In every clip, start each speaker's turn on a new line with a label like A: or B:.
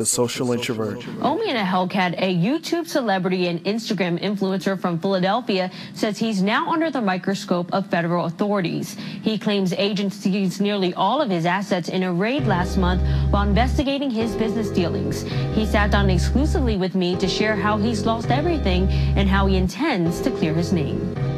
A: The Social Introvert.
B: Omi In A Hellcat, a YouTube celebrity and Instagram influencer from Philadelphia, says he's now under the microscope of federal authorities. He claims agents seized nearly all of his assets in a raid last month while investigating his business dealings. He sat down exclusively with me to share how he's lost everything and how he intends to clear his name.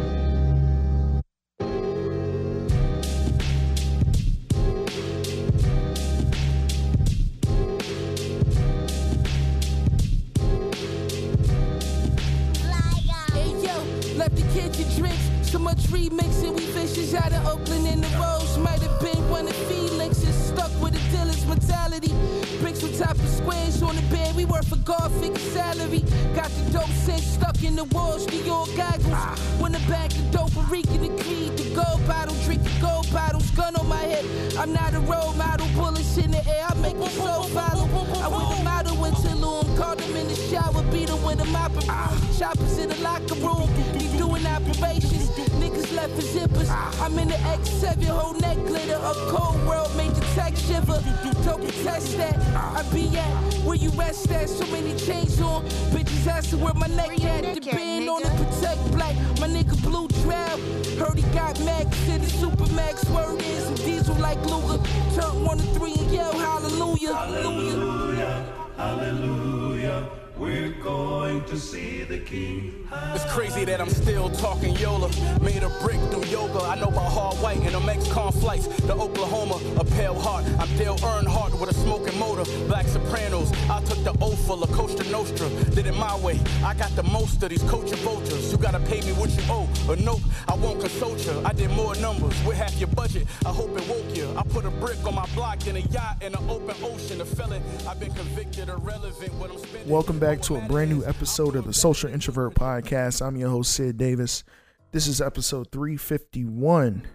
C: My
D: way. I got the most of these coaching vultures. You gotta pay me what you owe. Or nope, I won't consult you. I did more numbers with half your budget. I hope it woke you. I put a brick on my block in a yacht in an open ocean. The felon, I've been convicted irrelevant when I'm spending.
A: Welcome back to a brand new episode of the Social Introvert Podcast. I'm your host, Sid Davis. This is episode 351.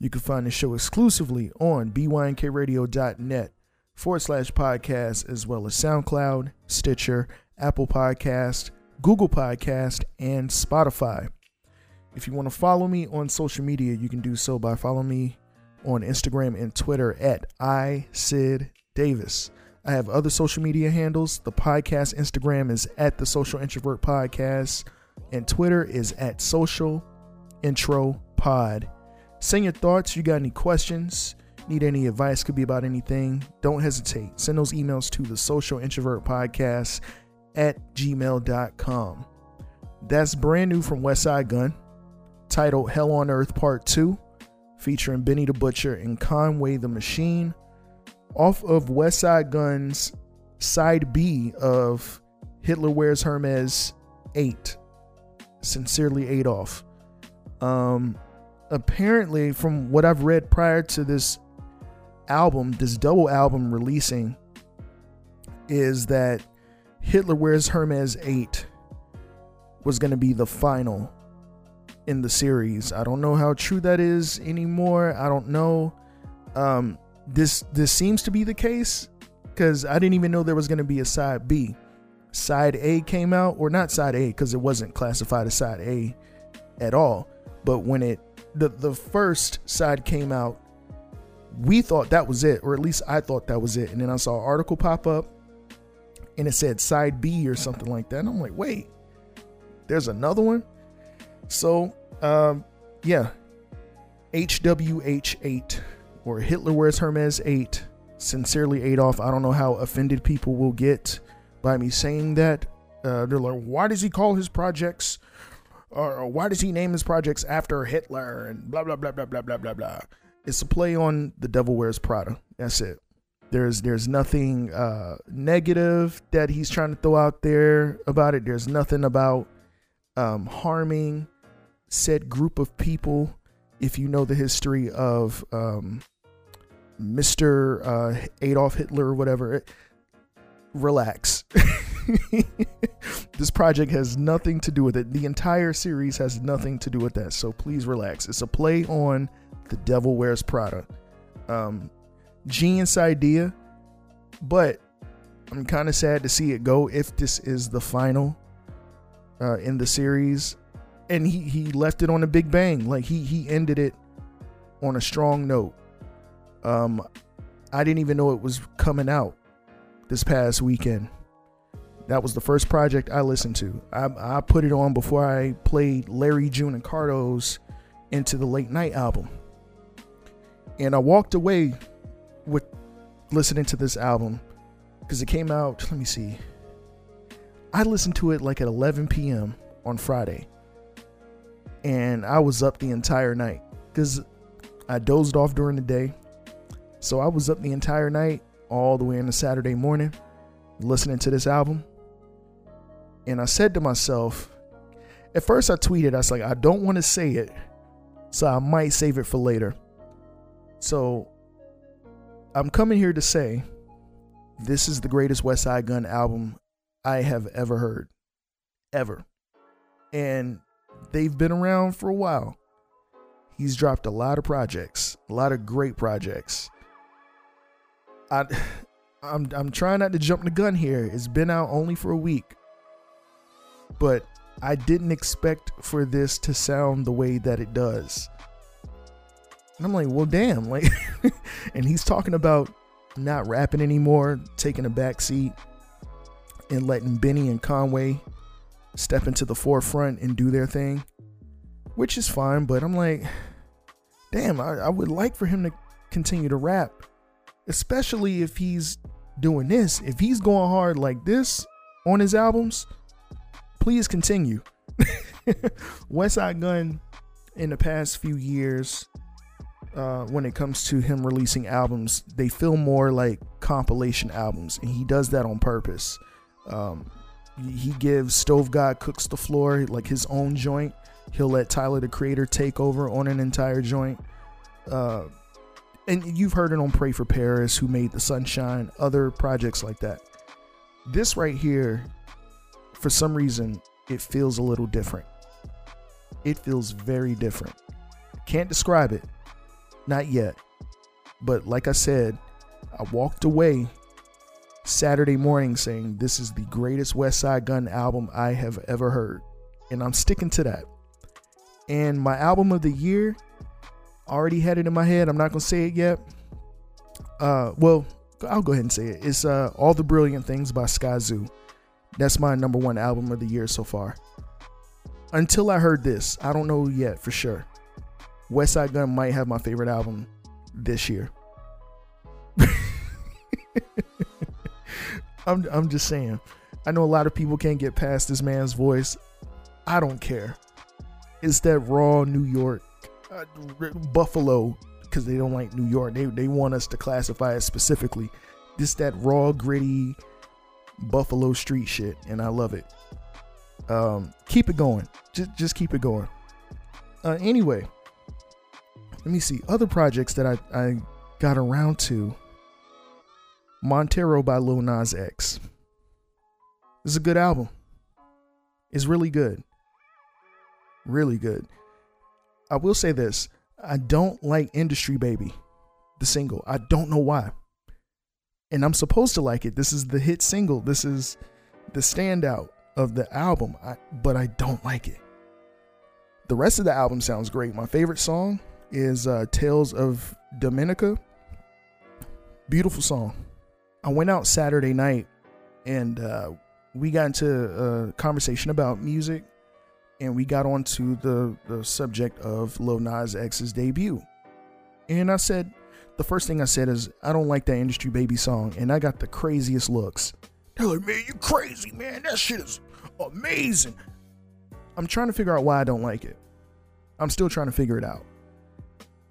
A: You can find the show exclusively on bynkradio.net forward slash podcast, as well as SoundCloud, Stitcher, Apple Podcast, Google Podcast, and Spotify. If you want to follow me on social media, you can do so by following me on Instagram and Twitter at iSidDavis. I have other social media handles. The podcast Instagram is at the Social Introvert Podcast, and Twitter is at Social Intro Pod. Send your thoughts. You got any questions? Need any advice? Could be about anything. Don't hesitate. Send those emails to the Social Introvert Podcast at gmail.com. That's brand new from Westside Gunn, titled Hell on Earth Part 2, featuring Benny the Butcher and Conway the Machine off of West Side Gun's side B of Hitler Wears Hermes 8. Sincerely Adolf. Um apparently from what I've read prior to this album, this double album releasing is that Hitler Wears Hermes 8 was going to be the final in the series. I don't know how true that is anymore. I don't know. Um this this seems to be the case because I didn't even know there was going to be a side B. Side A came out, or not side A because it wasn't classified as side A at all. But when it the the first side came out, we thought that was it, or at least I thought that was it. And then I saw an article pop up, and it said side B or something like that. And I'm like, wait, there's another one. So, um, yeah, HWH8 or Hitler Wears Hermes 8. Sincerely, Adolf. I don't know how offended people will get by me saying that. Uh, they're like, why does he call his projects, or why does he name his projects after Hitler, and blah, blah, blah, blah, blah, blah, blah, blah. It's a play on The Devil Wears Prada. That's it. There's there's nothing uh, negative that he's trying to throw out there about it. There's nothing about um, harming said group of people. If you know the history of um, Mr. Uh, Adolf Hitler or whatever, relax. this project has nothing to do with it. The entire series has nothing to do with that. So please relax. It's a play on The Devil Wears Prada. Um, genius idea, but I'm kind of sad to see it go if this is the final uh, in the series. And he, he left it on a big bang. Like he he ended it on a strong note. Um, I didn't even know it was coming out this past weekend. That was the first project I listened to. I, I put it on before I played Larry June and Cardo's Into the Late Night album. And I walked away with listening to this album because it came out, let me see. I listened to it like at 11 p.m. on Friday. And I was up the entire night because I dozed off during the day. So I was up the entire night, all the way into Saturday morning, listening to this album. And I said to myself, at first I tweeted, I was like, I don't want to say it, so I might save it for later. So I'm coming here to say this is the greatest Westside Gunn album I have ever heard. Ever. And they've been around for a while. He's dropped a lot of projects, a lot of great projects. I I'm I'm trying not to jump the gun here. It's been out only for a week. But I didn't expect for this to sound the way that it does. And I'm like, well, damn, like, and he's talking about not rapping anymore, taking a back seat, and letting Benny and Conway step into the forefront and do their thing, which is fine. But I'm like, damn, I, I would like for him to continue to rap, especially if he's doing this. If he's going hard like this on his albums, please continue. Westside Gunn in the past few years uh, when it comes to him releasing albums, they feel more like compilation albums, and he does that on purpose. Um, he gives Stove God Cooks the Floor like his own joint. He'll let Tyler the Creator take over on an entire joint. Uh, and you've heard it on Pray for Paris, who made the Sunshine, other projects like that. This right here, for some reason, it feels a little different. It feels very different. Can't describe it, not yet. But like I said, I walked away Saturday morning saying this is the greatest Westside Gunn album I have ever heard. And I'm sticking to that. And my album of the year, already had it in my head. I'm not gonna say it yet. Uh well, I'll go ahead and say it. It's uh All the Brilliant Things by Skyzoo. That's my number one album of the year so far. Until I heard this, I don't know yet for sure. Westside Gunn might have my favorite album this year. I'm I'm just saying. I know a lot of people can't get past this man's voice. I don't care. It's that raw New York, uh, Buffalo, because they don't like New York. They they want us to classify it specifically. This that raw, gritty Buffalo street shit, and I love it. Um, keep it going. Just just keep it going. Uh, anyway, let me see other projects that I I got around to. Montero by Lil Nas X. This is a good album. It's really good. Really good. I will say this I don't like Industry Baby, the single. I don't know why. And I'm supposed to like it. This is the hit single. This is the standout of the album, I, but I don't like it. The rest of the album sounds great. My favorite song is uh, Tales of Dominica. Beautiful song. I went out Saturday night and uh, we got into a conversation about music and we got onto the, the subject of Lil Nas X's debut. And I said, the first thing I said is, I don't like that Industry Baby song. And I got the craziest looks. They're like, man, you crazy, man. That shit is amazing. I'm trying to figure out why I don't like it. I'm still trying to figure it out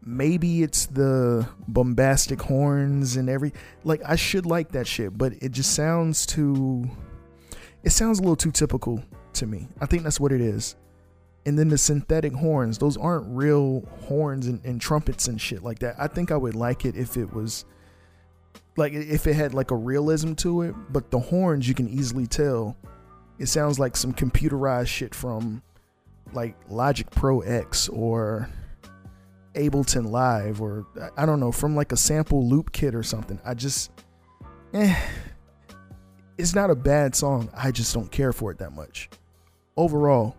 A: maybe it's the bombastic horns and every like I should like that shit, but it just sounds too it sounds a little too typical to me. I think that's what it is. And then the synthetic horns, those aren't real horns and, and trumpets and shit like that. I think I would like it if it was like if it had like a realism to it, but the horns you can easily tell it sounds like some computerized shit from like Logic Pro X or Ableton Live or I don't know from like a sample loop kit or something. I just eh it's not a bad song. I just don't care for it that much. Overall,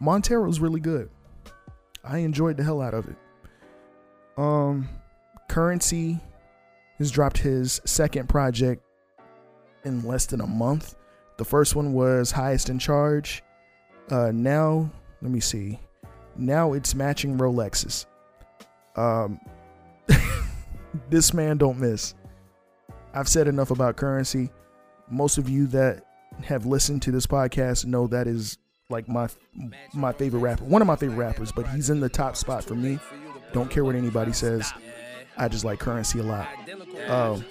A: Montero's really good. I enjoyed the hell out of it. Um Curren$y has dropped his second project in less than a month. The first one was highest in charge. Uh, now, let me see. Now it's matching Rolexes. Um, this man don't miss. I've said enough about Curren$y. Most of you that have listened to this podcast know that is like my my favorite rapper, one of my favorite rappers, but he's in the top spot for me. Don't care what anybody says. I just like Curren$y a lot. Um,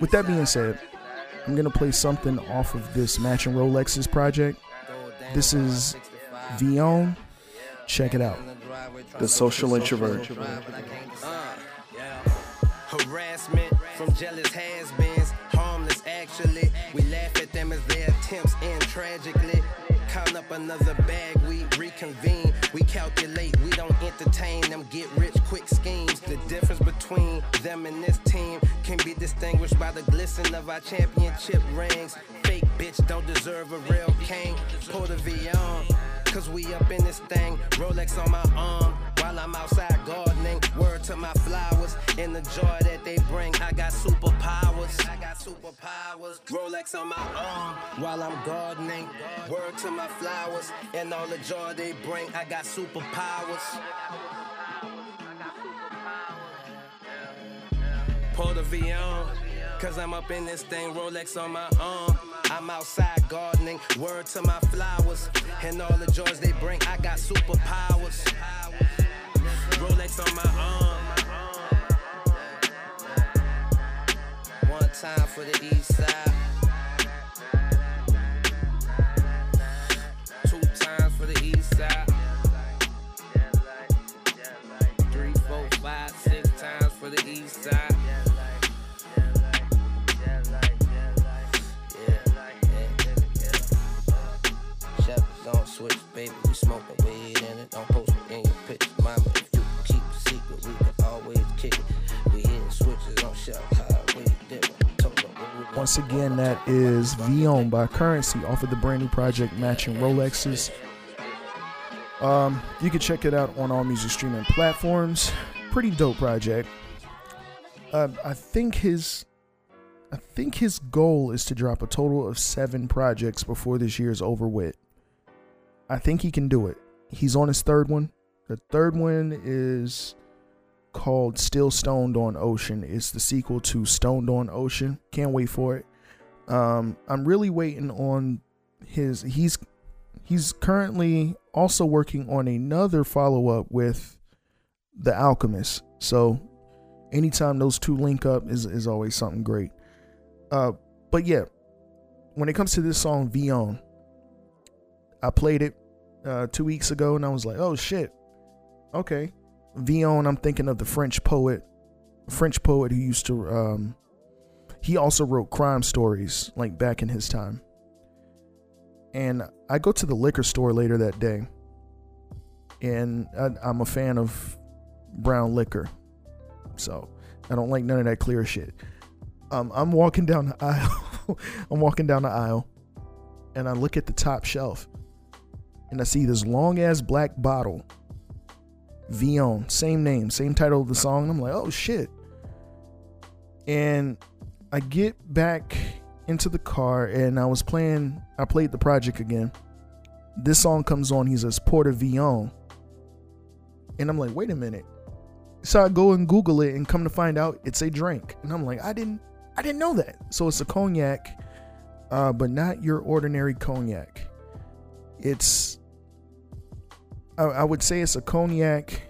A: with that being said, I'm gonna play something off of this Matching Rolexes project. This is Villon. Check it out. The Social Introvert.
E: Uh, harassment from jealous has-beens, harmless actually. We laugh at them as their attempts end tragically. Count up another bag, we reconvene. We calculate, we don't entertain them get rich quick schemes. The difference between them and this team can be distinguished by the glisten of our championship rings. Fake bitch don't deserve a real king. Pull the V on, cause we up in this thing. Rolex on my arm while I'm outside gardening. Word to my flowers in the joy that they bring. I got superpowers. I got superpowers. Rolex on my arm while I'm gardening. Word to my flowers and all the joy they bring. I got superpowers. Pull the V on. Cause I'm up in this thing, Rolex on my arm. I'm outside gardening, word to my flowers. And all the joys they bring, I got superpowers. Rolex on my arm. One time for the east side. Switch, baby. We smoking weed in it. Don't post it in your picture, mama. If you keep a secret, we can always kick it. We hitting switches on shelf high, we different. Told them what we
A: Once again, that is Villon by Curren$y off of the brand new project Matching Rolexes. Um, you can check it out on all music streaming platforms. Pretty dope project. Uh, I think his, I think his goal is to drop a total of seven projects before this year is over with. I think he can do it. He's on his third one. The third one is called Still Stoned on Ocean. It's the sequel to Stoned on Ocean. Can't wait for it. Um, I'm really waiting on his. He's he's currently also working on another follow up with The Alchemist. So anytime those two link up is is always something great. Uh, but yeah, when it comes to this song Villon, I played it uh, two weeks ago and I was like, oh shit, okay. Villon, I'm thinking of the French poet, French poet who used to, um, he also wrote crime stories like back in his time. And I go to the liquor store later that day, and I, I'm a fan of brown liquor, so I don't like none of that clear shit. Um, I'm walking down the aisle. I'm walking down the aisle, and I look at the top shelf, and I see this long ass black bottle. Villon, same name, same title of the song. I'm like, oh shit. And I get back into the car, and I was playing. I played the project again. This song comes on. He says Porter Villon, and I'm like, wait a minute. So I go and Google it, and come to find out, it's a drink. And I'm like, I didn't, I didn't know that. So it's a cognac, uh, but not your ordinary cognac. It's, I, I would say it's a cognac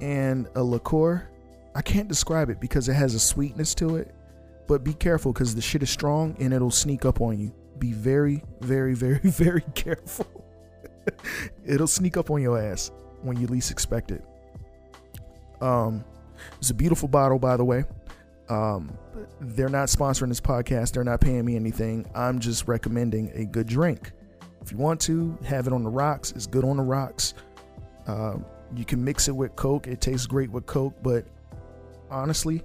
A: and a liqueur. I can't describe it because it has a sweetness to it. But be careful because the shit is strong and it'll sneak up on you. Be very, very, very, very careful. it'll sneak up on your ass when you least expect it. Um, it's a beautiful bottle, by the way. Um, they're not sponsoring this podcast. They're not paying me anything. I'm just recommending a good drink. If you want to have it on the rocks, it's good on the rocks. Uh, you can mix it with Coke. It tastes great with Coke, but honestly,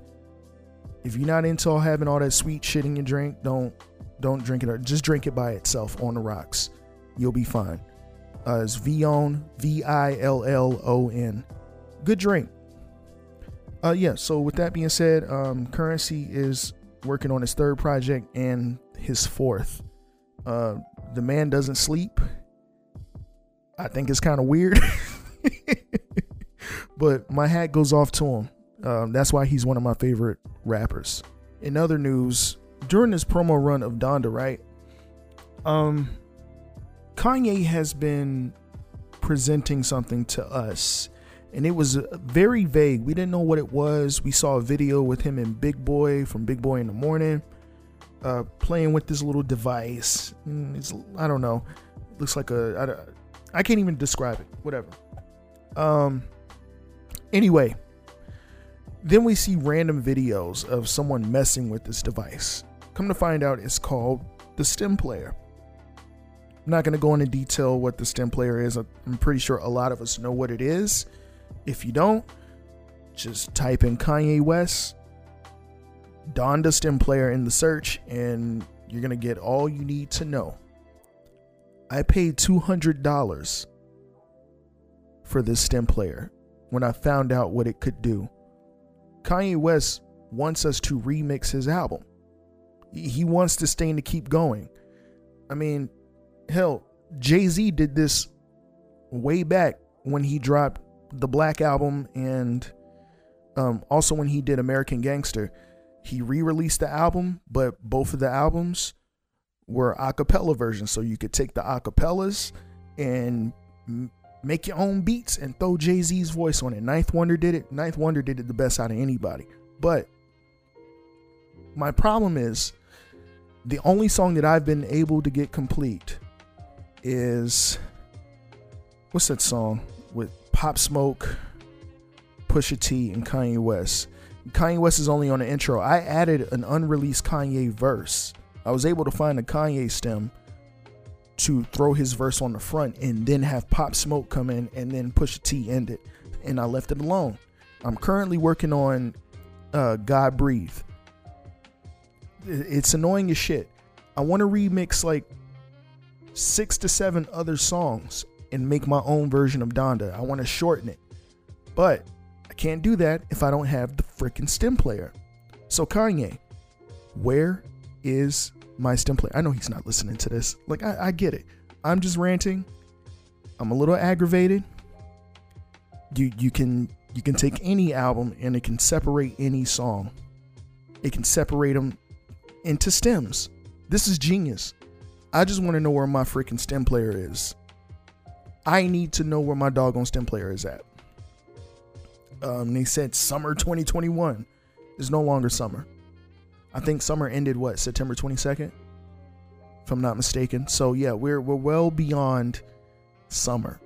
A: if you're not into all having all that sweet shit in your drink, don't don't drink it. Or Just drink it by itself on the rocks. You'll be fine. Uh, it's Villon, V I L L O N. Good drink. Uh, yeah. So with that being said, um, Curren$y is working on his third project and his fourth. Uh, the man doesn't sleep. I think it's kind of weird, but my hat goes off to him. Um, that's why he's one of my favorite rappers. In other news, during this promo run of Donda, right? Um, Kanye has been presenting something to us, and it was very vague. We didn't know what it was. We saw a video with him and Big Boy from Big Boy in the Morning, uh, playing with this little device. Mm, It's I don't know. Looks like a I, I can't even describe it. Whatever. Um. Anyway, then we see random videos of someone messing with this device. Come to find out, it's called the stem player. I'm not going to go into detail what the stem player is. I'm pretty sure a lot of us know what it is. If you don't, just type in Kanye West, Donda stem player in the search, and you're going to get all you need to know. I paid $200 for this stem player when I found out what it could do. Kanye West wants us to remix his album. He he wants this thing to keep going. I mean, hell, Jay Z did this way back when he dropped the Black Album and um, also when he did American Gangster. He re released the album, but both of the albums were a cappella versions. So you could take the a cappellas and make your own beats and throw Jay Z's voice on it. Ninth Wonder did it. Ninth Wonder did it the best out of anybody. But my problem is the only song that I've been able to get complete is what's that song with Pop Smoke, Pusha T, and Kanye West. Kanye West is only on the intro. I added an unreleased Kanye verse. I was able to find a Kanye stem to throw his verse on the front and then have Pop Smoke come in and then Pusha T end it. And I left it alone. I'm currently working on uh, God Breathe. It's annoying as shit. I want to remix like six to seven other songs and make my own version of Donda. I want to shorten it. But can't do that if I don't have the freaking stem player. So Kanye, where is my stem player? I know he's not listening to this. Like I, I get it. I'm just ranting. I'm a little aggravated. You you can you can take any album and it can separate any song. It can separate them into stems. This is genius. I just want to know where my freaking stem player is. I need to know where my doggone stem player is at. Um, they said summer 2021 is no longer summer. I think summer ended what September 22nd, if I'm not mistaken. So yeah, we're we're well beyond summer.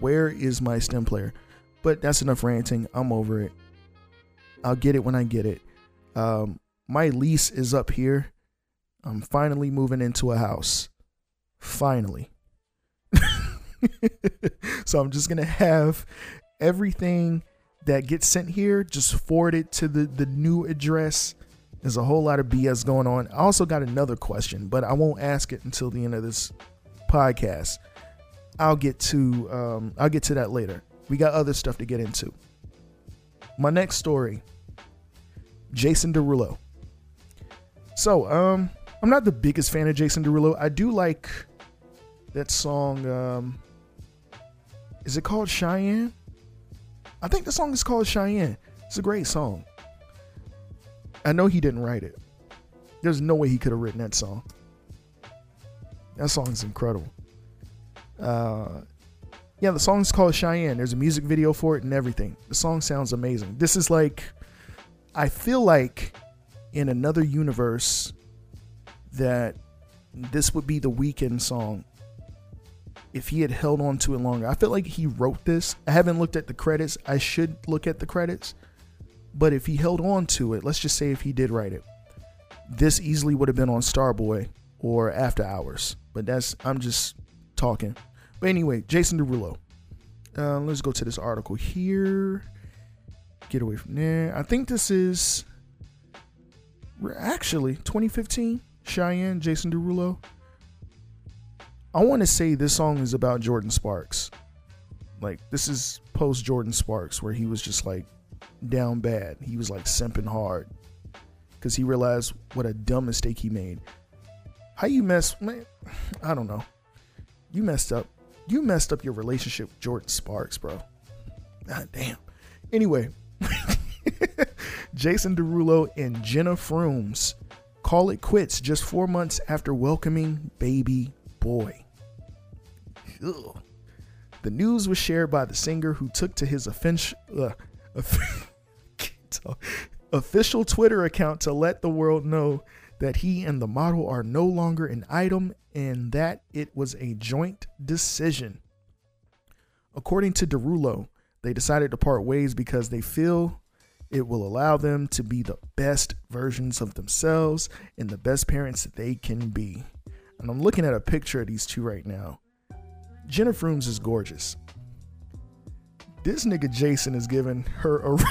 A: Where is my stem player? But that's enough ranting. I'm over it. I'll get it when I get it. Um, my lease is up here. I'm finally moving into a house. Finally. so I'm just gonna have everything that gets sent here just forward it to the the new address. There's a whole lot of BS going on. I also got another question, but I won't ask it until the end of this podcast. I'll get to um, I'll get to that later. We got other stuff to get into. My next story, Jason Derulo. So, um, I'm not the biggest fan of Jason Derulo. I do like that song. Um, is it called Cheyenne? I think the song is called Cheyenne. It's a great song. I know he didn't write it. There's no way he could have written that song. That song is incredible. Uh, yeah, the song is called Cheyenne. There's a music video for it and everything. The song sounds amazing. This is like, I feel like in another universe that this would be the Weeknd song if he had held on to it longer. I feel like he wrote this. I haven't looked at the credits. I should look at the credits. But if he held on to it, let's just say if he did write it, this easily would have been on Starboy or After Hours. But that's I'm just talking. But anyway, Jason Derulo. Uh, let's go to this article here. Get away from there. I think this is actually 2015. Cheyenne, Jason Derulo. I want to say this song is about Jordin Sparks. Like this is post Jordin Sparks where he was just like down bad. He was like simping hard. because he realized what a dumb mistake he made. How you mess, man? I don't know. You messed up. You messed up your relationship with Jordin Sparks, bro. God damn. Anyway, Jason Derulo and Jena Frumes call it quits just four months after welcoming baby boy. Ugh. The news was shared by the singer who took to his official, uh, official Twitter account to let the world know that he and the model are no longer an item and that it was a joint decision. According to Derulo, they decided to part ways because they feel it will allow them to be the best versions of themselves and the best parents that they can be. And I'm looking at a picture of these two right now. Jennifer Frumes is gorgeous. This nigga Jason is giving her a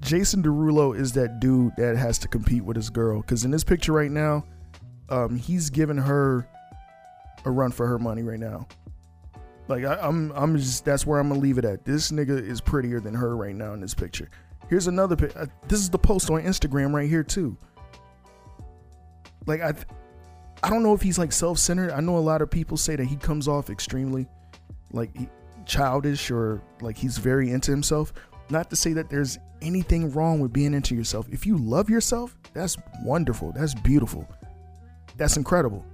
A: Jason Derulo is that dude that has to compete with his girl. Because in this picture right now, um, he's giving her a run for her money right now. Like I, I'm, I'm just that's where I'm gonna leave it at. This nigga is prettier than her right now in this picture. Here's another. Uh, this is the post on Instagram right here too. Like I, I don't know if he's like self-centered. I know a lot of people say that he comes off extremely, like childish or like he's very into himself. Not to say that there's anything wrong with being into yourself. If you love yourself, that's wonderful. That's beautiful. That's incredible.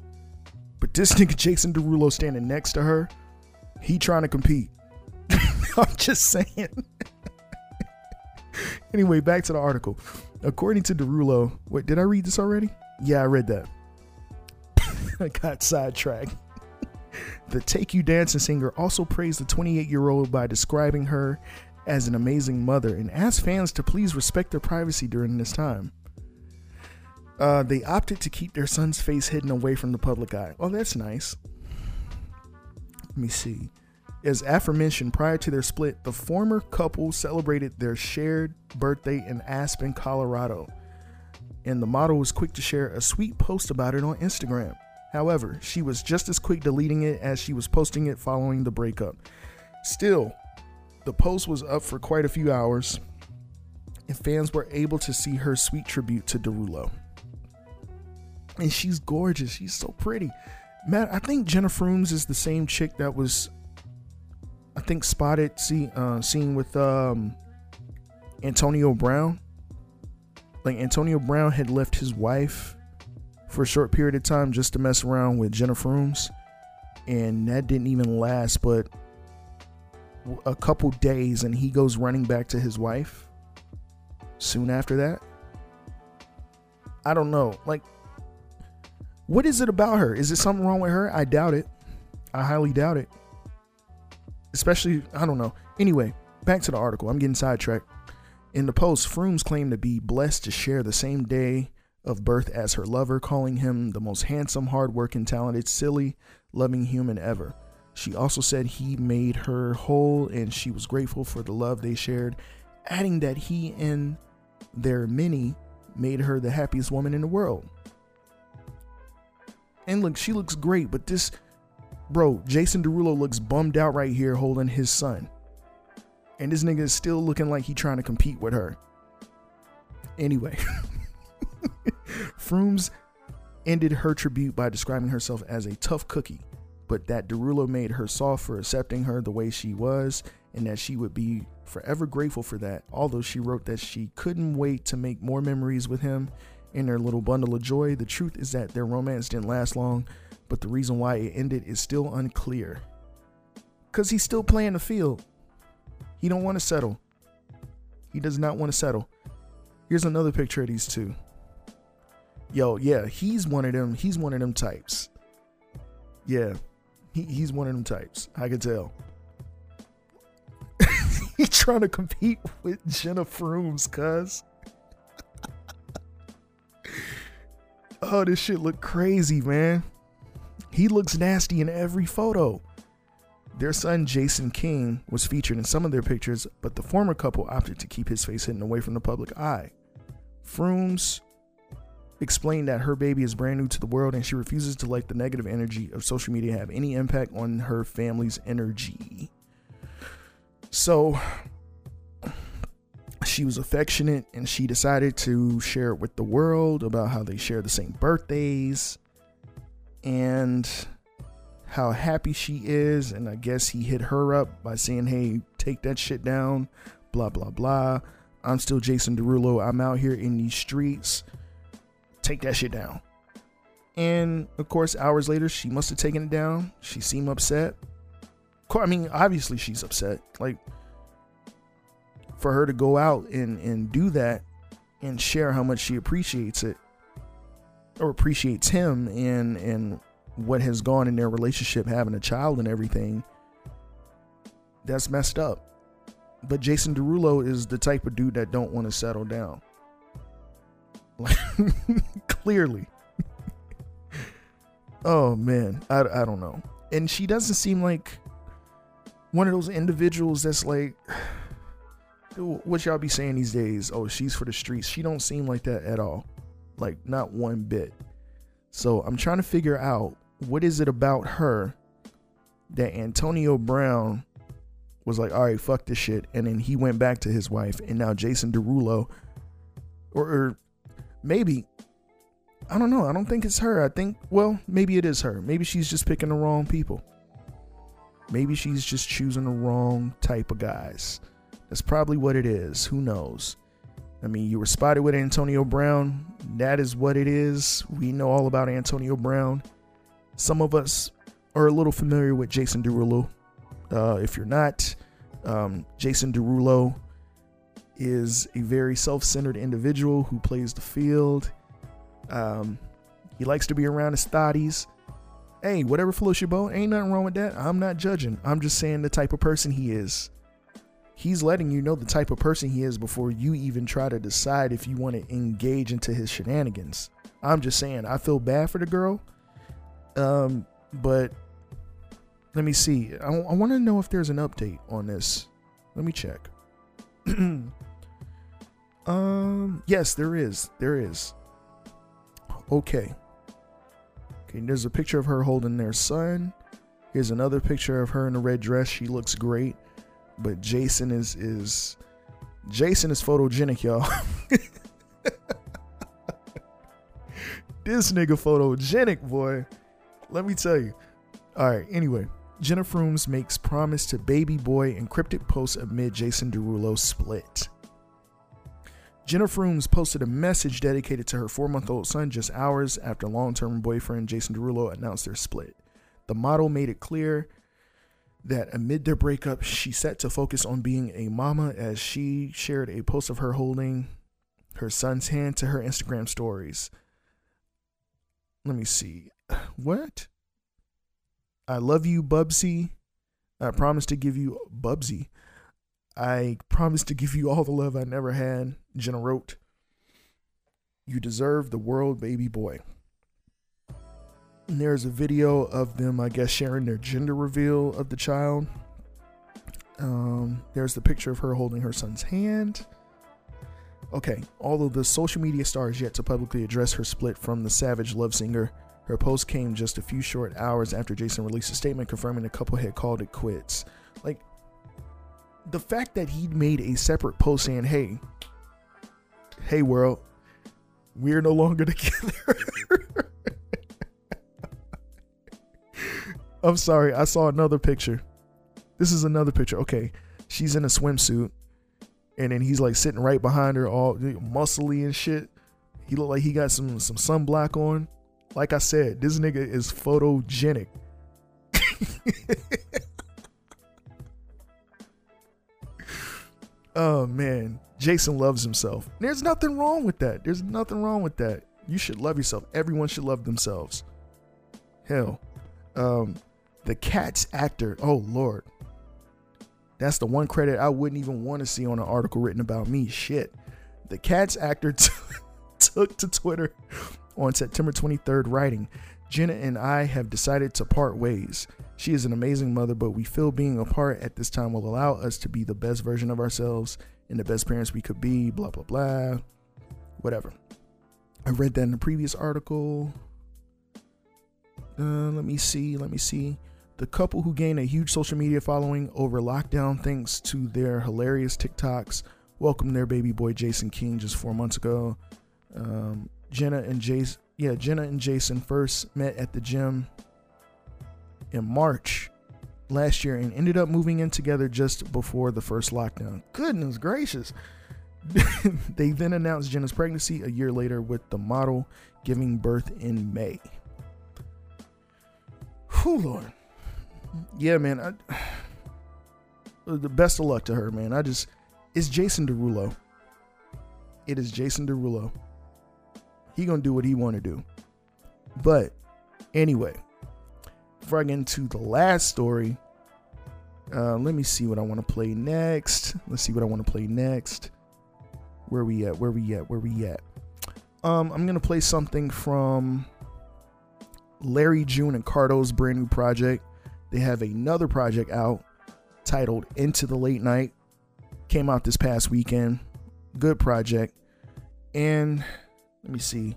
A: But this nigga Jason Derulo standing next to her, he trying to compete. I'm just saying. Anyway, back to the article. According to Derulo, wait, did I read this already? Yeah, I read that. I got sidetracked. the Take You Dancing singer also praised the 28 year old by describing her as an amazing mother and asked fans to please respect their privacy during this time. Uh, they opted to keep their son's face hidden away from the public eye. Oh, that's nice. Let me see. As aforementioned, prior to their split, the former couple celebrated their shared birthday in Aspen, Colorado. And the model was quick to share a sweet post about it on Instagram. However, she was just as quick deleting it as she was posting it following the breakup. Still, the post was up for quite a few hours, and fans were able to see her sweet tribute to Derulo. And she's gorgeous. She's so pretty. Matt, I think Jena Frumes is the same chick that was, I think, spotted see uh, seen with um, Antonio Brown. Like Antonio Brown had left his wife for a short period of time just to mess around with Jennifer Frumes, and that didn't even last. But a couple days and he goes running back to his wife soon after that. I don't know. Like, what is it about her? Is it something wrong with her? I doubt it. I highly doubt it. Especially, I don't know. Anyway, back to the article. I'm getting sidetracked. In the post, Frumes claimed to be blessed to share the same day of birth as her lover, calling him the most handsome, hardworking, talented, silly, loving human ever. She also said he made her whole and she was grateful for the love they shared, adding that he and their many made her the happiest woman in the world. And look, she looks great, but this, bro, Jason Derulo looks bummed out right here holding his son. And this nigga is still looking like he trying to compete with her. Anyway, Frumes ended her tribute by describing herself as a tough cookie but that Derulo made her soft for accepting her the way she was, and that she would be forever grateful for that. Although she wrote that she couldn't wait to make more memories with him in their little bundle of joy, the truth is that their romance didn't last long, but the reason why it ended is still unclear. Cause he's still playing the field. He don't want to settle. He does not want to settle. Here's another picture of these two. Yo, yeah, he's one of them. He's one of them types. Yeah, he, he's one of them types. I can tell. he's trying to compete with Jena Frumes, cuz. oh, this shit look crazy, man. He looks nasty in every photo. Their son Jason King was featured in some of their pictures, but the former couple opted to keep his face hidden away from the public eye. Frumes explained that her baby is brand new to the world and she refuses to let the negative energy of social media have any impact on her family's energy. So she was affectionate and she decided to share it with the world about how they share the same birthdays and how happy she is. And I guess he hit her up by saying, Hey, take that shit down, blah, blah, blah. I'm still Jason Derulo. I'm out here in these streets. Take that shit down. And of course, hours later, she must have taken it down. She seemed upset. I mean, obviously, she's upset. Like, for her to go out and, and do that and share how much she appreciates it or appreciates him and and what has gone in their relationship having a child and everything that's messed up. But Jason Derulo is the type of dude that don't want to settle down. Like clearly. Oh man. I, I don't know. And she doesn't seem like one of those individuals that's like what y'all be saying these days? Oh she's for the streets. She don't seem like that at all like not one bit so i'm trying to figure out what is it about her that antonio brown was like all right fuck this shit and then he went back to his wife and now jason derulo or, or maybe i don't know i don't think it's her i think well maybe it is her maybe she's just picking the wrong people maybe she's just choosing the wrong type of guys that's probably what it is. Who knows? I mean, you were spotted with Antonio Brown. That is what it is. We know all about Antonio Brown. Some of us are a little familiar with Jason Derulo. Uh, if you're not, um, Jason Derulo is a very self centered individual who plays the field. Um, he likes to be around his thotties. Hey, whatever floats your boat, ain't nothing wrong with that. I'm not judging. I'm just saying the type of person he is he's letting you know the type of person he is before you even try to decide if you want to engage into his shenanigans. I'm just saying, I feel bad for the girl. Um, but let me see. I, I want to know if there's an update on this. Let me check. um, yes, there is. There is. Okay. Okay, there's a picture of her holding their son. Here's another picture of her in a red dress. She looks great but Jason is is Jason is photogenic, y'all. this nigga photogenic, boy. Let me tell you. All right. Anyway, Jena Frumes makes promise to baby boy encrypted post amid Jason Derulo split. Jena Frumes posted a message dedicated to her four month old son just hours after long term boyfriend Jason Derulo announced their split. The model made it clear that amid their breakup, she set to focus on being a mama as she shared a post of her holding her son's hand to her Instagram stories. Let me see. What? I love you, Bubsy. I promise to give you Bubsy. I promise to give you all the love I never had, Jena wrote. You deserve the world, baby boy. And there's a video of them, I guess, sharing their gender reveal of the child. Um, there's the picture of her holding her son's hand. Okay, although the social media star is yet to publicly address her split from the Savage Love singer, her post came just a few short hours after Jason released a statement confirming the couple had called it quits. Like, the fact that he'd made a separate post saying, hey, hey, world, we're no longer together. I'm sorry. I saw another picture. This is another picture. Okay. She's in a swimsuit. And then he's like sitting right behind her, all muscly and shit. He looked like he got some some sunblock on. Like I said, this nigga is photogenic. oh man, Jason loves himself. There's nothing wrong with that. There's nothing wrong with that. You should love yourself. Everyone should love themselves. Hell, um, the Cats actor. Oh Lord, that's the one credit I wouldn't even want to see on an article written about me. Shit, the Cats actor t- took to Twitter on September 23rd, writing, "Jena and I have decided to part ways. She is an amazing mother, but we feel being apart at this time will allow us to be the best version of ourselves and the best parents we could be. Blah blah blah, whatever." I read that in the previous article. Uh, let me see. Let me see. The couple who gained a huge social media following over lockdown thanks to their hilarious TikToks welcomed their baby boy Jason King just four months ago. Um, Jena and Jason, yeah, Jena and Jason first met at the gym in March last year and ended up moving in together just before the first lockdown. Goodness gracious. they then announced Jena's pregnancy a year later with the model giving birth in May. Whew, Lord. Yeah, man. I, the best of luck to her, man. I just, it's Jason Derulo. It is Jason Derulo. He gonna do what he want to do. But anyway, before I get into the last story, uh, let me see what I want to play next. Let's see what I want to play next. Where we at? Where we at? Where we at? Um, I'm gonna play something from Larry June and Cardo's brand new project. They have another project out titled Into the Late Night. Came out this past weekend. Good project. And let me see.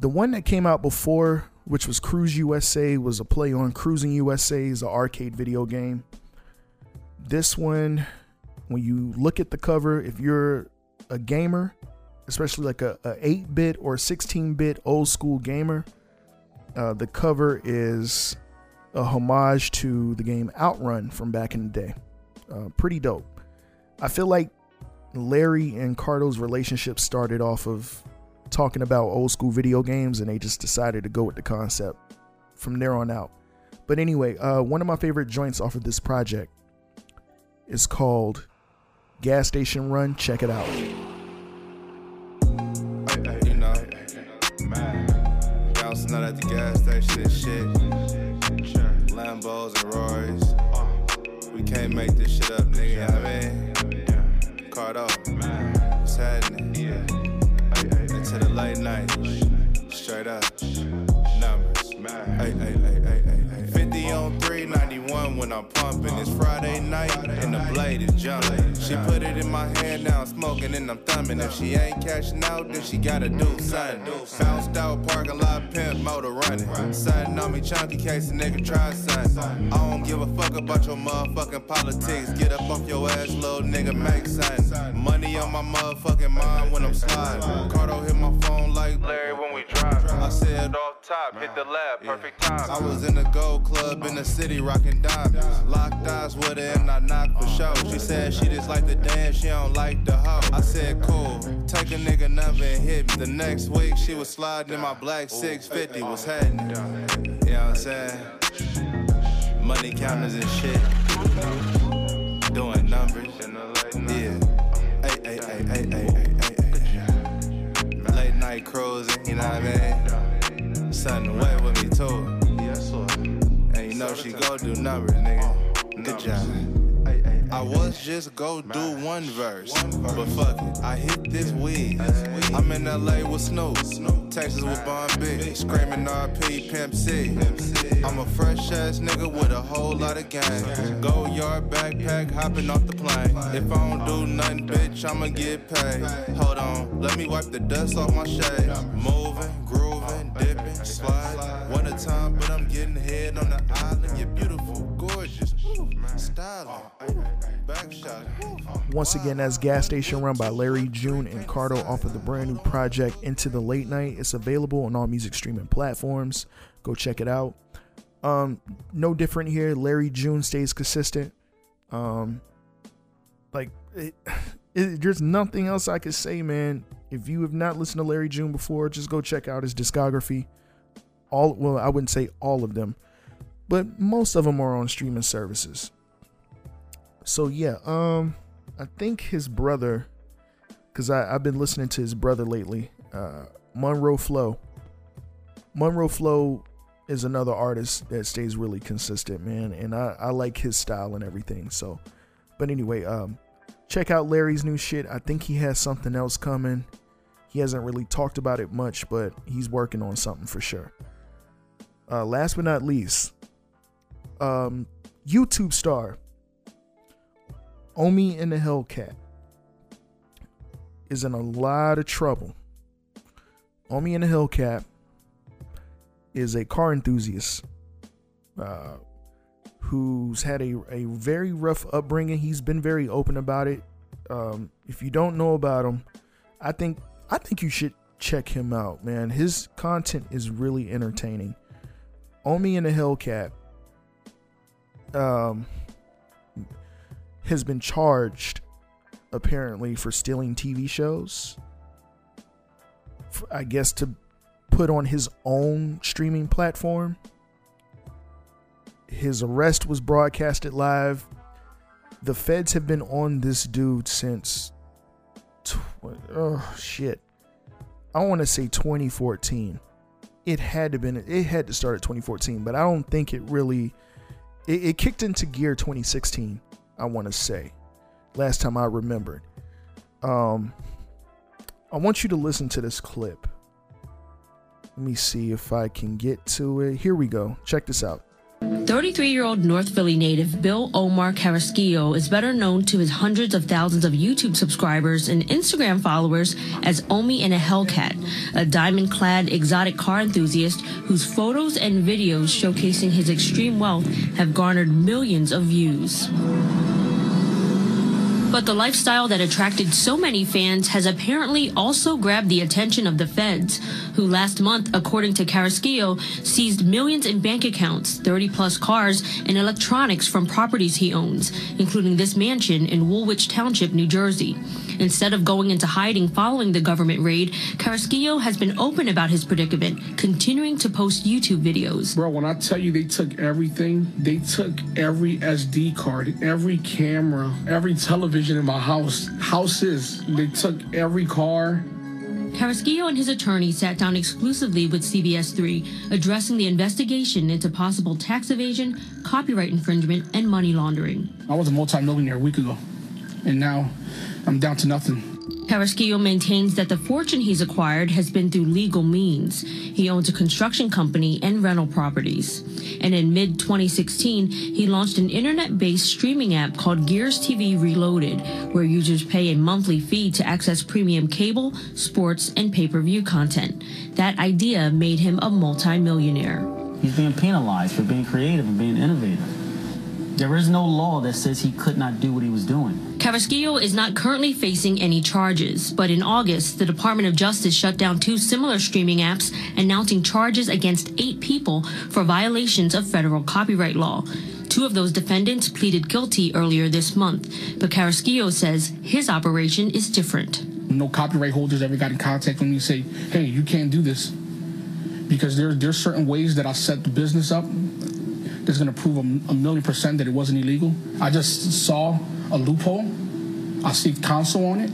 A: The one that came out before, which was Cruise USA, was a play on Cruis'n USA, is an arcade video game. This one, when you look at the cover, if you're a gamer, especially like a, a 8-bit or 16-bit old school gamer, uh, the cover is a homage to the game Outrun from back in the day. Uh, pretty dope. I feel like Larry and Cardo's relationship started off of talking about old school video games and they just decided to go with the concept from there on out. But anyway, uh, one of my favorite joints off of this project is called Gas Station Run. Check it out.
F: You know, bouncing out at the gas station shit. Lambos and Roy's. We can't make this shit up, nigga. I mean? Cardo, what's happening? Into the late night, straight up. Numbers. Hey, hey, hey, hey, hey, hey. 50 on 391 when I'm pumping. It's Friday night and the blade is jumping. She put it in my hand, now I'm smoking and I'm thumbing. If she ain't cashing out, then she gotta do something. Bounced out, parking lot, pimp, motor running. Sudden on me, chunky case, a nigga try something. I don't give a fuck about your motherfucking politics. Get up off your ass, little nigga, make something. Money on my motherfucking mind when I'm sliding. Cardo hit my phone like Larry when we drive. I said off top, hit the lab, perfect time. I was in the gold club in the city, rocking diamonds. Locked eyes with her and I knocked for show. She said she just like the dance, she don't like the hoe. I said cool, take a nigga number and hit me. The next week she was sliding in my black 650, was heading. You know what I'm saying? Money counters and shit. Doing numbers. Yeah. Hey, hey, hey, hey, hey, hey, hey, hey. Late night cruising, you know what I mean? Something away with me too. And you know she go do numbers, nigga. Good job. I was just go do one verse, but fuck it, I hit this weed. I'm in LA with Snoop, Texas with Bun B, screaming RP Pimp C. I'm a fresh ass nigga with a whole lot of gang. Go yard backpack, hopping off the plane. If I don't do uh, nothing, bitch, I'ma get paid. Hold on, let me wipe the dust off my shades. Moving, grooving, uh, dipping, slide. One at a time, but I'm getting head on the island. You're beautiful,
A: Once again, that's Gas Station Run by Larry June and Cardo off of the brand new project Into the Late Night. It's available on all music streaming platforms. Go check it out. Um, no different here. Larry June stays consistent. Um, like it, it, there's nothing else I could say, man. If you have not listened to Larry June before, just go check out his discography. All well, I wouldn't say all of them, but most of them are on streaming services. So yeah, um, I think his brother, because I've been listening to his brother lately, uh, Monroe Flow. Monroe Flow is another artist that stays really consistent, man, and I, I like his style and everything. So, but anyway, um, check out Larry's new shit. I think he has something else coming. He hasn't really talked about it much, but he's working on something for sure. Uh, last but not least, um, YouTube star Omi In A Hellcat is in a lot of trouble. Omi In A Hellcat is a car enthusiast. Uh, who's had a, a very rough upbringing. He's been very open about it. Um, if you don't know about him, I think I think you should check him out, man. His content is really entertaining. Omi In A Hellcat um, has been charged apparently for stealing TV shows. I guess to put on his own streaming platform. His arrest was broadcasted live. The feds have been on this dude since. Tw- oh shit! I want to say 2014. It had to been. It had to start at 2014, but I don't think it really. It, it kicked into gear 2016. I want to say, last time I remembered. Um, I want you to listen to this clip. Let me see if I can get to it. Here we go. Check this out.
B: 33 year old North Philly native Bill Omar Carrasquillo is better known to his hundreds of thousands of YouTube subscribers and Instagram followers as Omi In A Hellcat, a diamond clad exotic car enthusiast whose photos and videos showcasing his extreme wealth have garnered millions of views. But the lifestyle that attracted so many fans has apparently also grabbed the attention of the feds, who last month, according to Carrasquillo, seized millions in bank accounts, 30 plus cars, and electronics from properties he owns, including this mansion in Woolwich Township, New Jersey. Instead of going into hiding following the government raid, Carrasquillo has been open about his predicament, continuing to post YouTube videos.
G: Bro, when I tell you they took everything, they took every SD card, every camera, every television in my house, houses. They took every car.
B: Carrasquillo and his attorney sat down exclusively with CBS 3, addressing the investigation into possible tax evasion, copyright infringement, and money laundering.
G: I was a multimillionaire a week ago, and now I'm down to nothing.
B: Carrasquillo maintains that the fortune he's acquired has been through legal means. He owns a construction company and rental properties. And in mid 2016, he launched an internet based streaming app called Gears TV Reloaded, where users pay a monthly fee to access premium cable, sports, and pay per view content. That idea made him a multimillionaire.
H: He's being penalized for being creative and being innovative. There is no law that says he could not do what he was doing.
B: Carrasquillo is not currently facing any charges, but in August, the Department of Justice shut down two similar streaming apps, announcing charges against eight people for violations of federal copyright law. Two of those defendants pleaded guilty earlier this month, but Carrasquillo says his operation is different.
G: No copyright holders ever got in contact with me and say, hey, you can't do this. Because there, there's certain ways that I set the business up that's going to prove a, a million percent that it wasn't illegal. I just saw a loophole. I seeked counsel on it.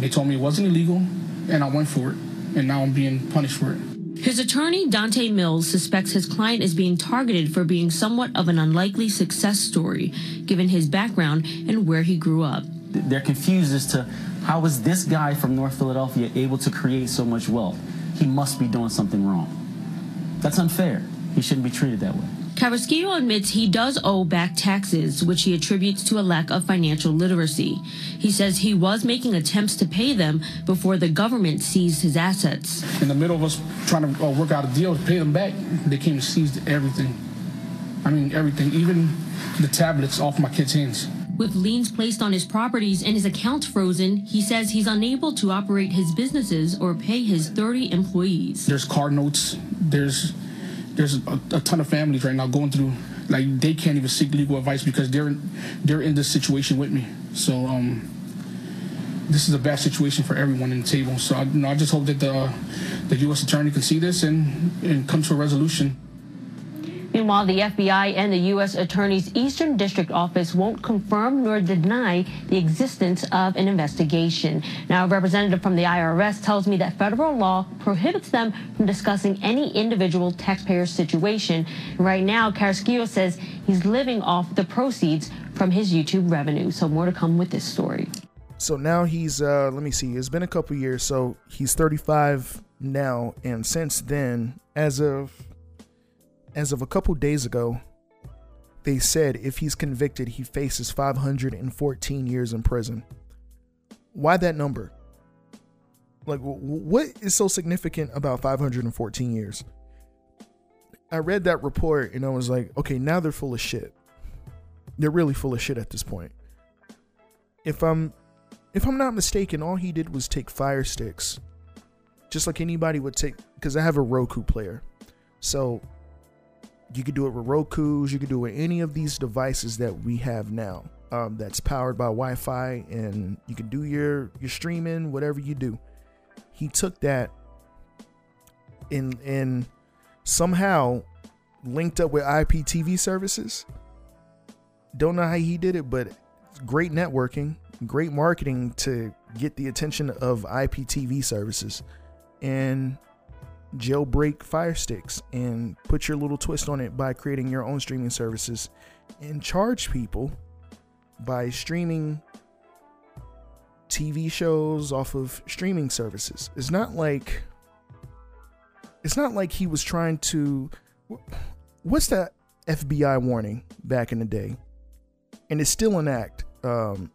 G: They told me it wasn't illegal, and I went for it. And now I'm being punished for it.
B: His attorney, Dante Mills, suspects his client is being targeted for being somewhat of an unlikely success story, given his background and where he grew up.
H: They're confused as to how is this guy from North Philadelphia able to create so much wealth? He must be doing something wrong. That's unfair. He shouldn't be treated that way.
B: Carrasquillo admits he does owe back taxes, which he attributes to a lack of financial literacy. He says he was making attempts to pay them before the government seized his assets.
G: In the middle of us trying to uh, work out a deal to pay them back, they came and seized everything. I mean, everything, even the tablets off my kids' hands.
B: With liens placed on his properties and his accounts frozen, he says he's unable to operate his businesses or pay his 30 employees.
G: There's car notes. There's there's a, a, ton of families right now going through like they can't even seek legal advice because they're in, they're in this situation with me. So um, this is a bad situation for everyone in the table. So I, you know, I just hope that the the U.S. attorney can see this and and come to a resolution.
B: Meanwhile, the FBI and the U.S. Attorney's Eastern District Office won't confirm nor deny the existence of an investigation. Now, a representative from the IRS tells me that federal law prohibits them from discussing any individual taxpayer situation. Right now, Carrasquillo says he's living off the proceeds from his YouTube revenue. So more to come with this story.
A: So now he's, uh, let me see, it's been a couple years. So he's 35 now. And since then, as of as of a couple days ago, they said if he's convicted, he faces 514 years in prison. Why that number? Like, what is so significant about 514 years? I read that report and I was like, okay, now they're full of shit. They're really full of shit at this point. If I'm if I'm not mistaken, all he did was take fire sticks. Just like anybody would take because I have a Roku player. So you could do it with Roku's, you could do it with any of these devices that we have now. Um, that's powered by Wi-Fi and you can do your your streaming, whatever you do. He took that and and somehow linked up with IPTV services. Don't know how he did it, but great networking, great marketing to get the attention of IPTV services and jailbreak Fire Sticks and put your little twist on it by creating your own streaming services and charge people by streaming TV shows off of streaming services. It's not like it's not like he was trying to what's that FBI warning back in the day? And it's still an act. Um,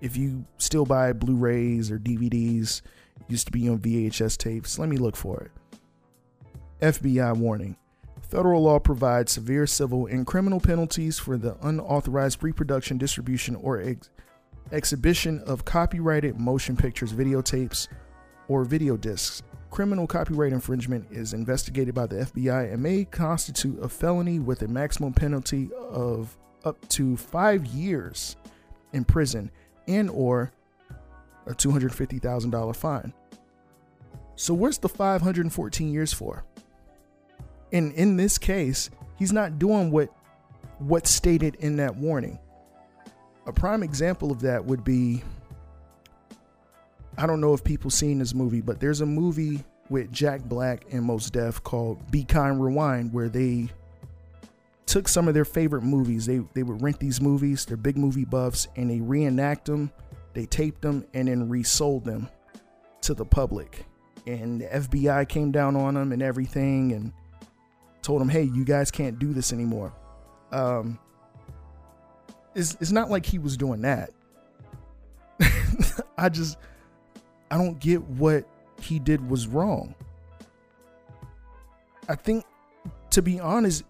A: if you still buy Blu-rays or DVDs, used to be on VHS tapes. Let me look for it. FBI warning. Federal law provides severe civil and criminal penalties for the unauthorized reproduction, distribution, or ex- exhibition of copyrighted motion pictures, videotapes, or video discs. Criminal copyright infringement is investigated by the FBI and may constitute a felony with a maximum penalty of up to five years in prison and or a $250,000 fine. So where's the 514 years for? And in this case, he's not doing what what's stated in that warning. A prime example of that would be I don't know if people seen this movie, but there's a movie with Jack Black and Mos Def called Be Kind Rewind where they took some of their favorite movies. They they would rent these movies, they're big movie buffs, and they reenact them, they taped them, and then resold them to the public. And the FBI came down on them and everything and told him, hey, you guys can't do this anymore. Um it's, it's not like he was doing that. I just I don't get what he did was wrong. I think to be honest,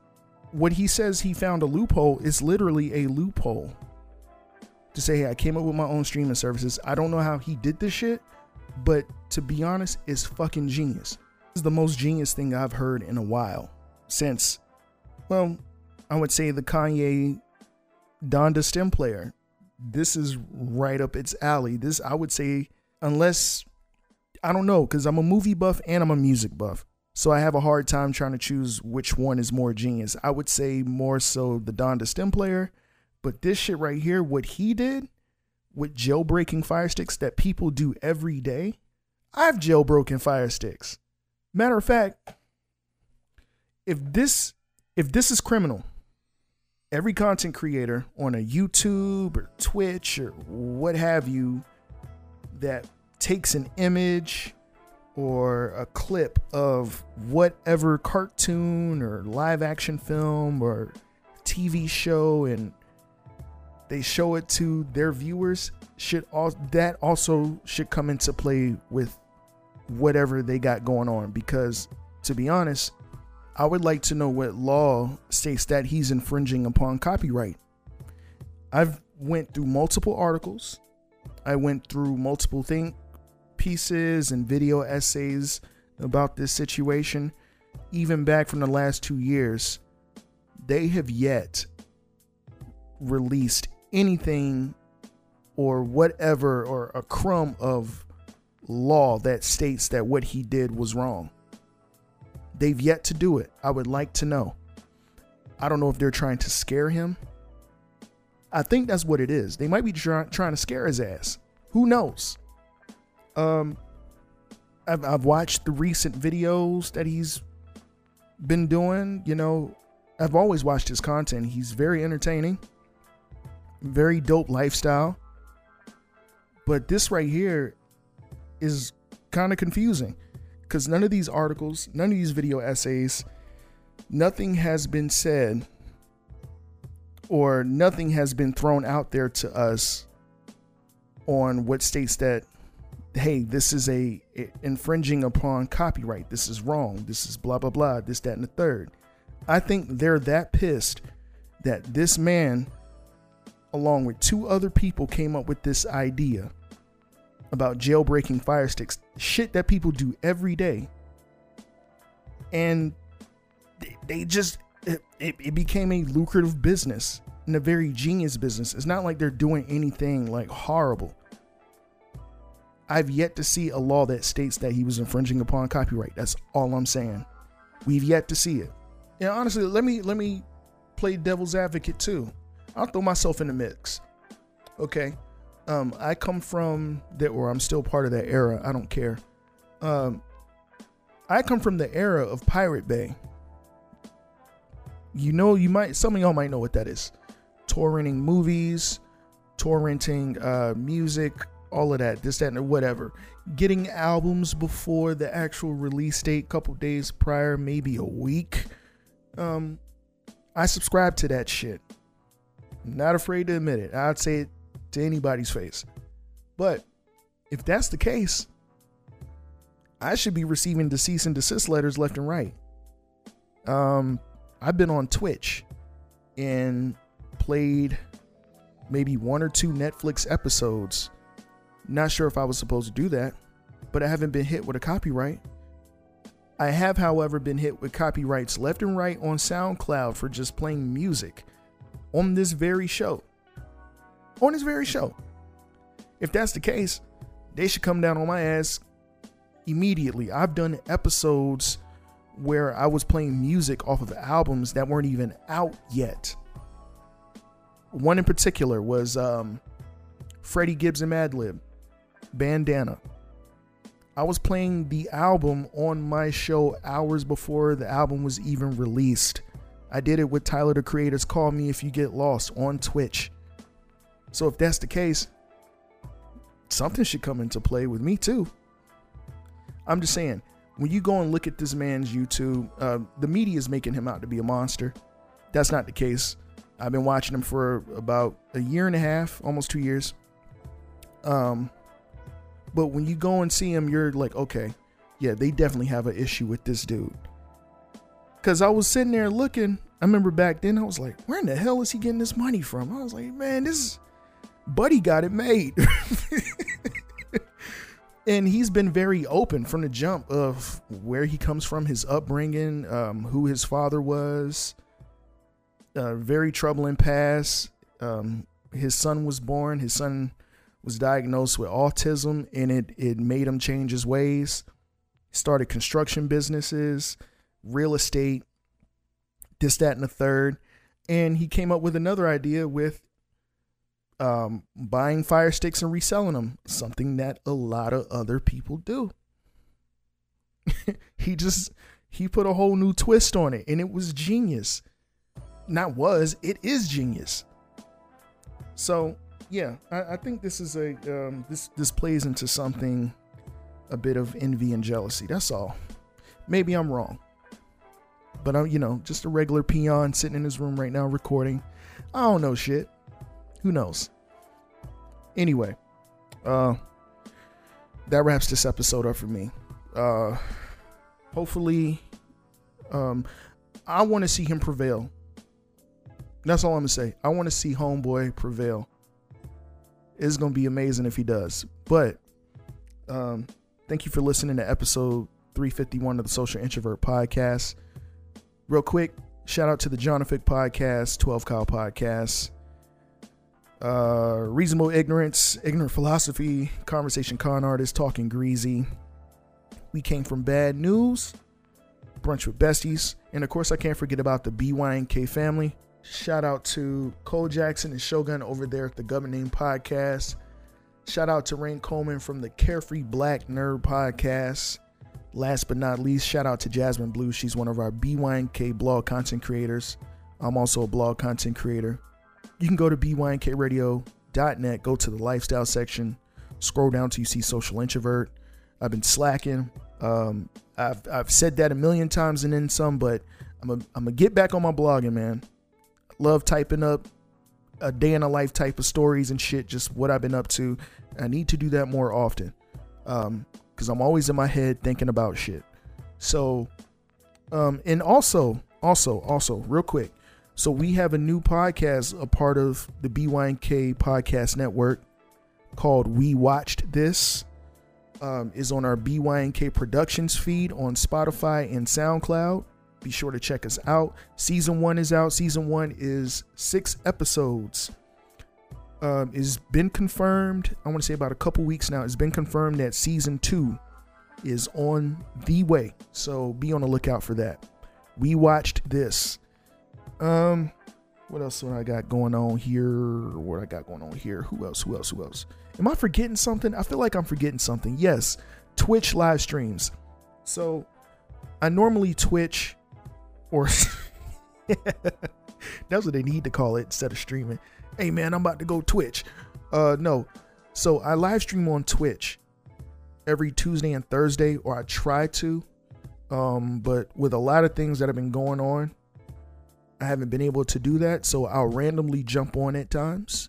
A: what he says he found a loophole is literally a loophole. To say, hey, I came up with my own streaming services. I don't know how he did this shit, but to be honest, it's fucking genius. Is the most genius thing I've heard in a while. Since, well, I would say the Kanye Donda stem player. This is right up its alley. This, I would say, unless, I don't know, because I'm a movie buff and I'm a music buff. So I have a hard time trying to choose which one is more genius. I would say more so the Donda stem player, but this shit right here, what he did with jailbreaking fire sticks that people do every day, I've jailbroken fire sticks. Matter of fact, if this if this is criminal, every content creator on a YouTube or Twitch or what have you that takes an image or a clip of whatever cartoon or live action film or TV show and they show it to their viewers should all that also should come into play with whatever they got going on. Because to be honest I would like to know what law states that he's infringing upon copyright. I've went through multiple articles. I went through multiple thing pieces and video essays about this situation, even back from the last two years. They have yet released anything or whatever or a crumb of law that states that what he did was wrong. They've yet to do it. I would like to know. I don't know if they're trying to scare him. I think that's what it is. They might be try- trying to scare his ass. Who knows? Um, I've, I've watched the recent videos that he's been doing. You know, I've always watched his content. He's very entertaining, very dope lifestyle. But this right here is kind of confusing because none of these articles, none of these video essays, nothing has been said or nothing has been thrown out there to us on what states that hey this is a, a infringing upon copyright. This is wrong. This is blah blah blah this that and the third. I think they're that pissed that this man, along with two other people, came up with this idea about jailbreaking fire sticks. Shit that people do every day. And they, just, it, it became a lucrative business and a very genius business. It's not like they're doing anything like horrible. I've yet to see a law that states that he was infringing upon copyright. That's all I'm saying. We've yet to see it. And honestly, let me let me play devil's advocate too. I'll throw myself in the mix. Okay. Um, I come from that or I'm still part of that era. I don't care. Um, I come from the era of Pirate Bay. You know, you might some of y'all might know what that is. Torrenting movies, torrenting uh, music, all of that, this, that, and whatever. Getting albums before the actual release date, couple days prior, maybe a week. Um, I subscribe to that shit. Not afraid to admit it. I'd say to anybody's face. But if that's the case, I should be receiving the cease and desist letters left and right. Um, I've been on Twitch and played maybe one or two Netflix episodes not sure if I was supposed to do that, but I haven't been hit with a copyright. I have, however, been hit with copyrights left and right on SoundCloud for just playing music on this very show. On this very show. If that's the case, they should come down on my ass immediately. I've done episodes where I was playing music off of albums that weren't even out yet. One in particular was um, Freddie Gibbs and Madlib. Bandana. I was playing the album on my show hours before the album was even released. I did it with Tyler the Creator's Call Me If You Get Lost on Twitch. So if that's the case, something should come into play with me too. I'm just saying, when you go and look at this man's YouTube, uh, the media is making him out to be a monster. That's not the case. I've been watching him for about a year and a half, almost two years. Um, but when you go and see him, you're like, okay, yeah, they definitely have an issue with this dude. Cause I was sitting there looking. I remember back then I was like, where in the hell is he getting this money from? I was like, man, this Buddy got it made. and he's been very open from the jump of where he comes from, his upbringing, um, who his father was. Very troubling past. Um, his son was born. His son was diagnosed with autism and it it made him change his ways. Started construction businesses, real estate, this, that, and the third. And he came up with another idea with um, buying fire sticks and reselling them, something that a lot of other people do. he just he put a whole new twist on it and it was genius. Not was, it is genius. So yeah, I, I, think this is a um, this this plays into something a bit of envy and jealousy. That's all. Maybe I'm wrong, but I'm you know just a regular peon sitting in his room right now recording. I don't know shit. Who knows? Anyway, uh, that wraps this episode up for me. Uh, hopefully, um, I want to see him prevail. That's all I'm gonna say. I want to see Homeboy prevail. It's gonna be amazing if he does. But um, thank you for listening to episode 351 of the Social Introvert Podcast. Real quick, shout out to the Jonathan Podcast, 12 Kyle Podcast, uh, Reasonable Ignorance, Ignorant Philosophy, Conversation Con Artist, Talking Greasy. We came from bad news, Brunch with Besties, and of course, I can't forget about the BYNK family. Shout out to Cole Jackson and Shogun over there at the Governing Podcast. Shout out to Rain Coleman from the Carefree Black Nerd Podcast. Last but not least, shout out to Jasmine Blue. She's one of our BYNK blog content creators. I'm also a blog content creator. You can go to bynkradio.net, go to the lifestyle section, scroll down till you see social introvert. I've been slacking. Um, I've, I've said that a million times and then some, but I'm going to get back on my blogging, man love typing up a day in a life type of stories and shit, just what I've been up to. I need to do that more often. Um, because I'm always in my head thinking about shit. So, um, and also, also, also, real quick. So we have a new podcast, a part of the BYNK podcast network called We Watched This. Um, is on our BYNK Productions feed on Spotify and SoundCloud. Be sure to check us out. Season one is out. Season one is six episodes. Um, it's been confirmed. I want to say about a couple weeks now. It's been confirmed that season two is on the way. So be on the lookout for that. We watched this. Um, what else do I got going on here? What I got going on here? Who else? Who else? Who else? Am I forgetting something? I feel like I'm forgetting something. Yes, Twitch live streams. So I normally Twitch or that's what they need to call it instead of streaming. Hey man, I'm about to go Twitch. Uh no. So I live stream on Twitch every Tuesday and Thursday, or I try to. Um, but with a lot of things that have been going on, I haven't been able to do that. So I'll randomly jump on at times.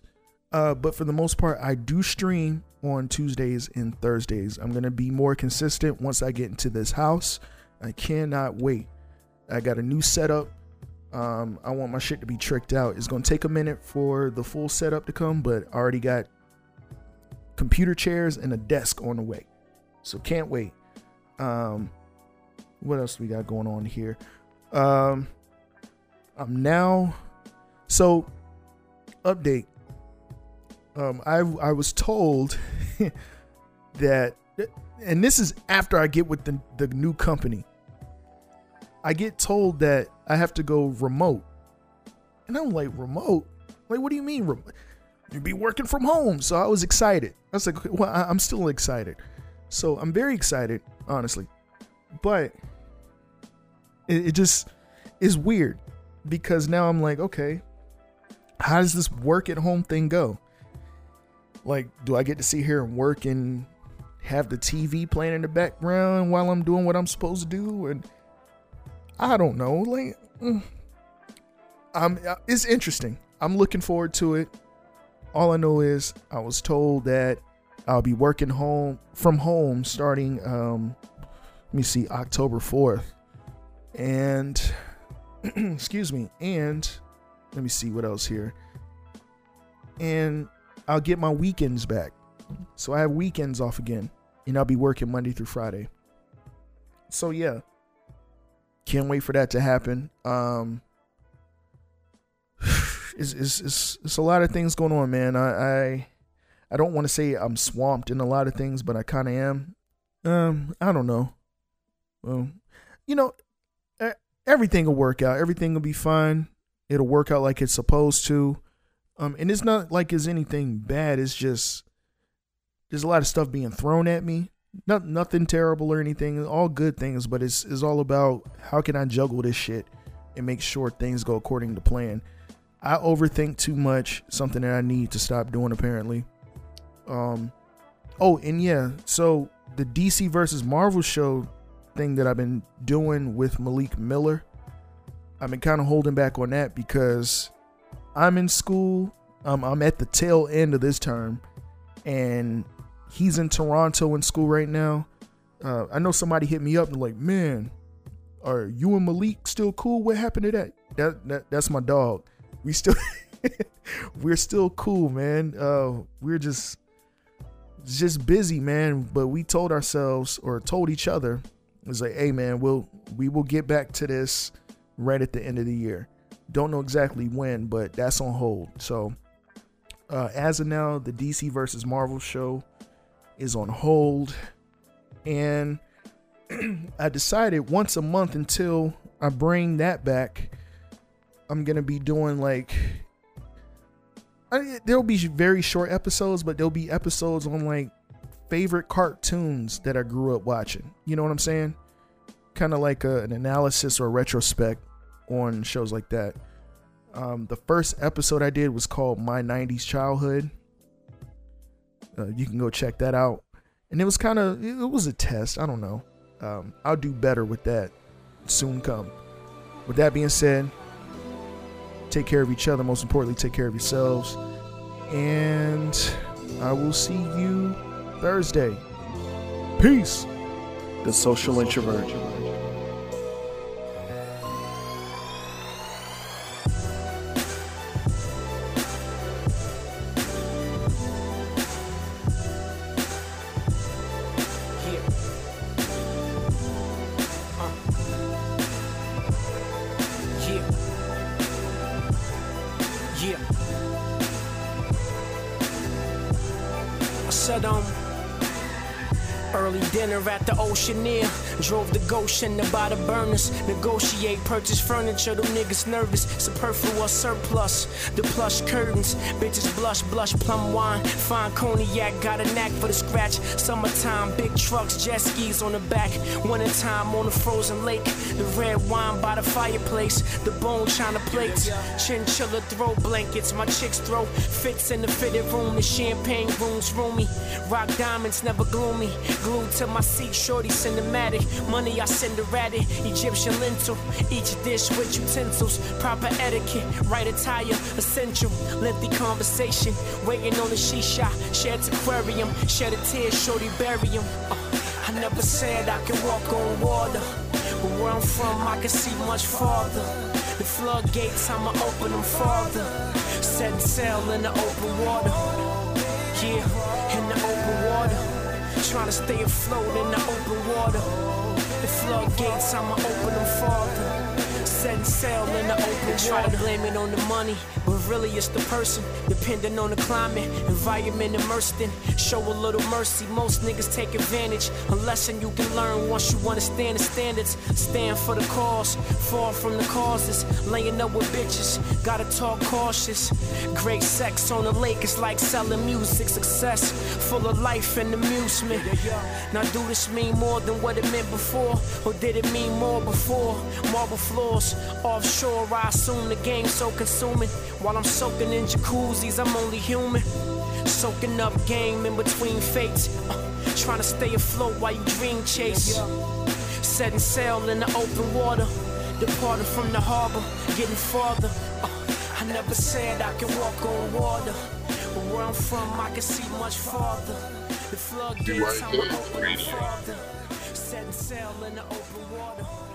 A: Uh, but for the most part, I do stream on Tuesdays and Thursdays. I'm gonna be more consistent once I get into this house. I cannot wait. I got a new setup. Um, I want my shit to be tricked out. It's gonna take a minute for the full setup to come, but I already got computer chairs and a desk on the way. So can't wait. Um, what else we got going on here? Um, I'm now so update. Um, I I was told that, and this is after I get with the the new company. I get told that I have to go remote, and I'm like, remote? Like, what do you mean? Rem- You'd be working from home. So I was excited. I was like, well, I- I'm still excited. So I'm very excited, honestly. But it, it just is weird because now I'm like, okay, how does this work at home thing go? Like, do I get to sit here and work and have the TV playing in the background while I'm doing what I'm supposed to do? And I don't know. Like, mm, I'm. It's interesting. I'm looking forward to it. All I know is I was told that I'll be working home from home starting. Um, let me see, October fourth, and excuse me, and let me see what else here. And I'll get my weekends back, so I have weekends off again, and I'll be working Monday through Friday. So yeah, can't wait for that to happen. Um, it's, it's, it's, it's a lot of things going on, man. I, I, I don't want to say I'm swamped in a lot of things, but I kind of am. Um, I don't know. Well, you know, everything will work out. Everything will be fine. It'll work out like it's supposed to. Um, and it's not like it's anything bad. It's just there's a lot of stuff being thrown at me. Not nothing terrible or anything. All good things, but it's it's all about how can I juggle this shit and make sure things go according to plan. I overthink too much, something that I need to stop doing apparently. Um oh, and yeah, so the DC versus Marvel show thing that I've been doing with Malik Miller, I've been kind of holding back on that because I'm in school. Um, I'm at the tail end of this term, and he's in Toronto in school right now. Uh, I know somebody hit me up and like, man, are you and Malik still cool? What happened to that? That, that that's my dog. We still we're still cool, man. Uh, we're just just busy, man. But we told ourselves or told each other, it was like, hey, man, we'll we will get back to this right at the end of the year. Don't know exactly when, but that's on hold. So uh, as of now, the DC versus Marvel show is on hold, and I decided once a month until I bring that back, I'm gonna be doing like I, there'll be very short episodes, but there'll be episodes on like favorite cartoons that I grew up watching. You know what I'm saying? Kind of like a, an analysis or a retrospect on shows like that. Um, the first episode I did was called My 90s Childhood. Uh, you can go check that out. And it was kind of, it was a test. I don't know. Um, I'll do better with that soon come. With that being said, take care of each other. Most importantly, take care of yourselves. And I will see you Thursday. Peace. The Social Introvert.
I: Oceaneer. Drove the Goshen to buy the burners. Negotiate, purchase furniture. Them niggas nervous. Superfluous surplus. The plush curtains. Bitches blush, blush, plum wine. Fine cognac. Got a knack for the scratch. Summertime, big trucks, jet skis on the back. Winter time on the frozen lake. The red wine by the fireplace. The bone china plates. Chinchilla throw blankets. My chicks throw fits in the fitted room. The champagne rooms roomy. Rock diamonds never gloomy. Glued to my seat, shorty cinematic. Money I send erratic. Egyptian lintel. Each dish with utensils. Proper etiquette. Right attire. Essential. Lengthy conversation. Waiting on the shisha. Shared aquarium. Shed a tear. Shorty bury him. Uh, I never said I could walk on water. But where I'm from, I can see much farther. The floodgates, I'ma open them farther. Setting sail in the open water. Yeah, in the open water. Trying to stay afloat in the open water. The floodgates, I'ma open them farther. Setting sail in the open. Try to blame it on the money, but really it's the person. Depending on the climate, environment immersed in. Show a little mercy. Most niggas take advantage. A lesson you can learn once you understand the standards. Stand for the cause, fall from the causes. Laying up with bitches, gotta talk cautious. Great sex on the lake is like selling music. Success, full of life and amusement. Now, do this mean more than what it meant before? Or did it mean more before? Marble floors, offshore, I assume the game's so consuming. While I'm soaking in jacuzzis, I'm only human. Soaking up game in between fates. Uh, trying to stay afloat while you dream chase. Setting sail in the open water. Departing from the harbor, getting farther. Uh, I never said I could walk on water. But where I'm from, I can see much farther. The floodgates, I'm open farther. Setting sail in the open water.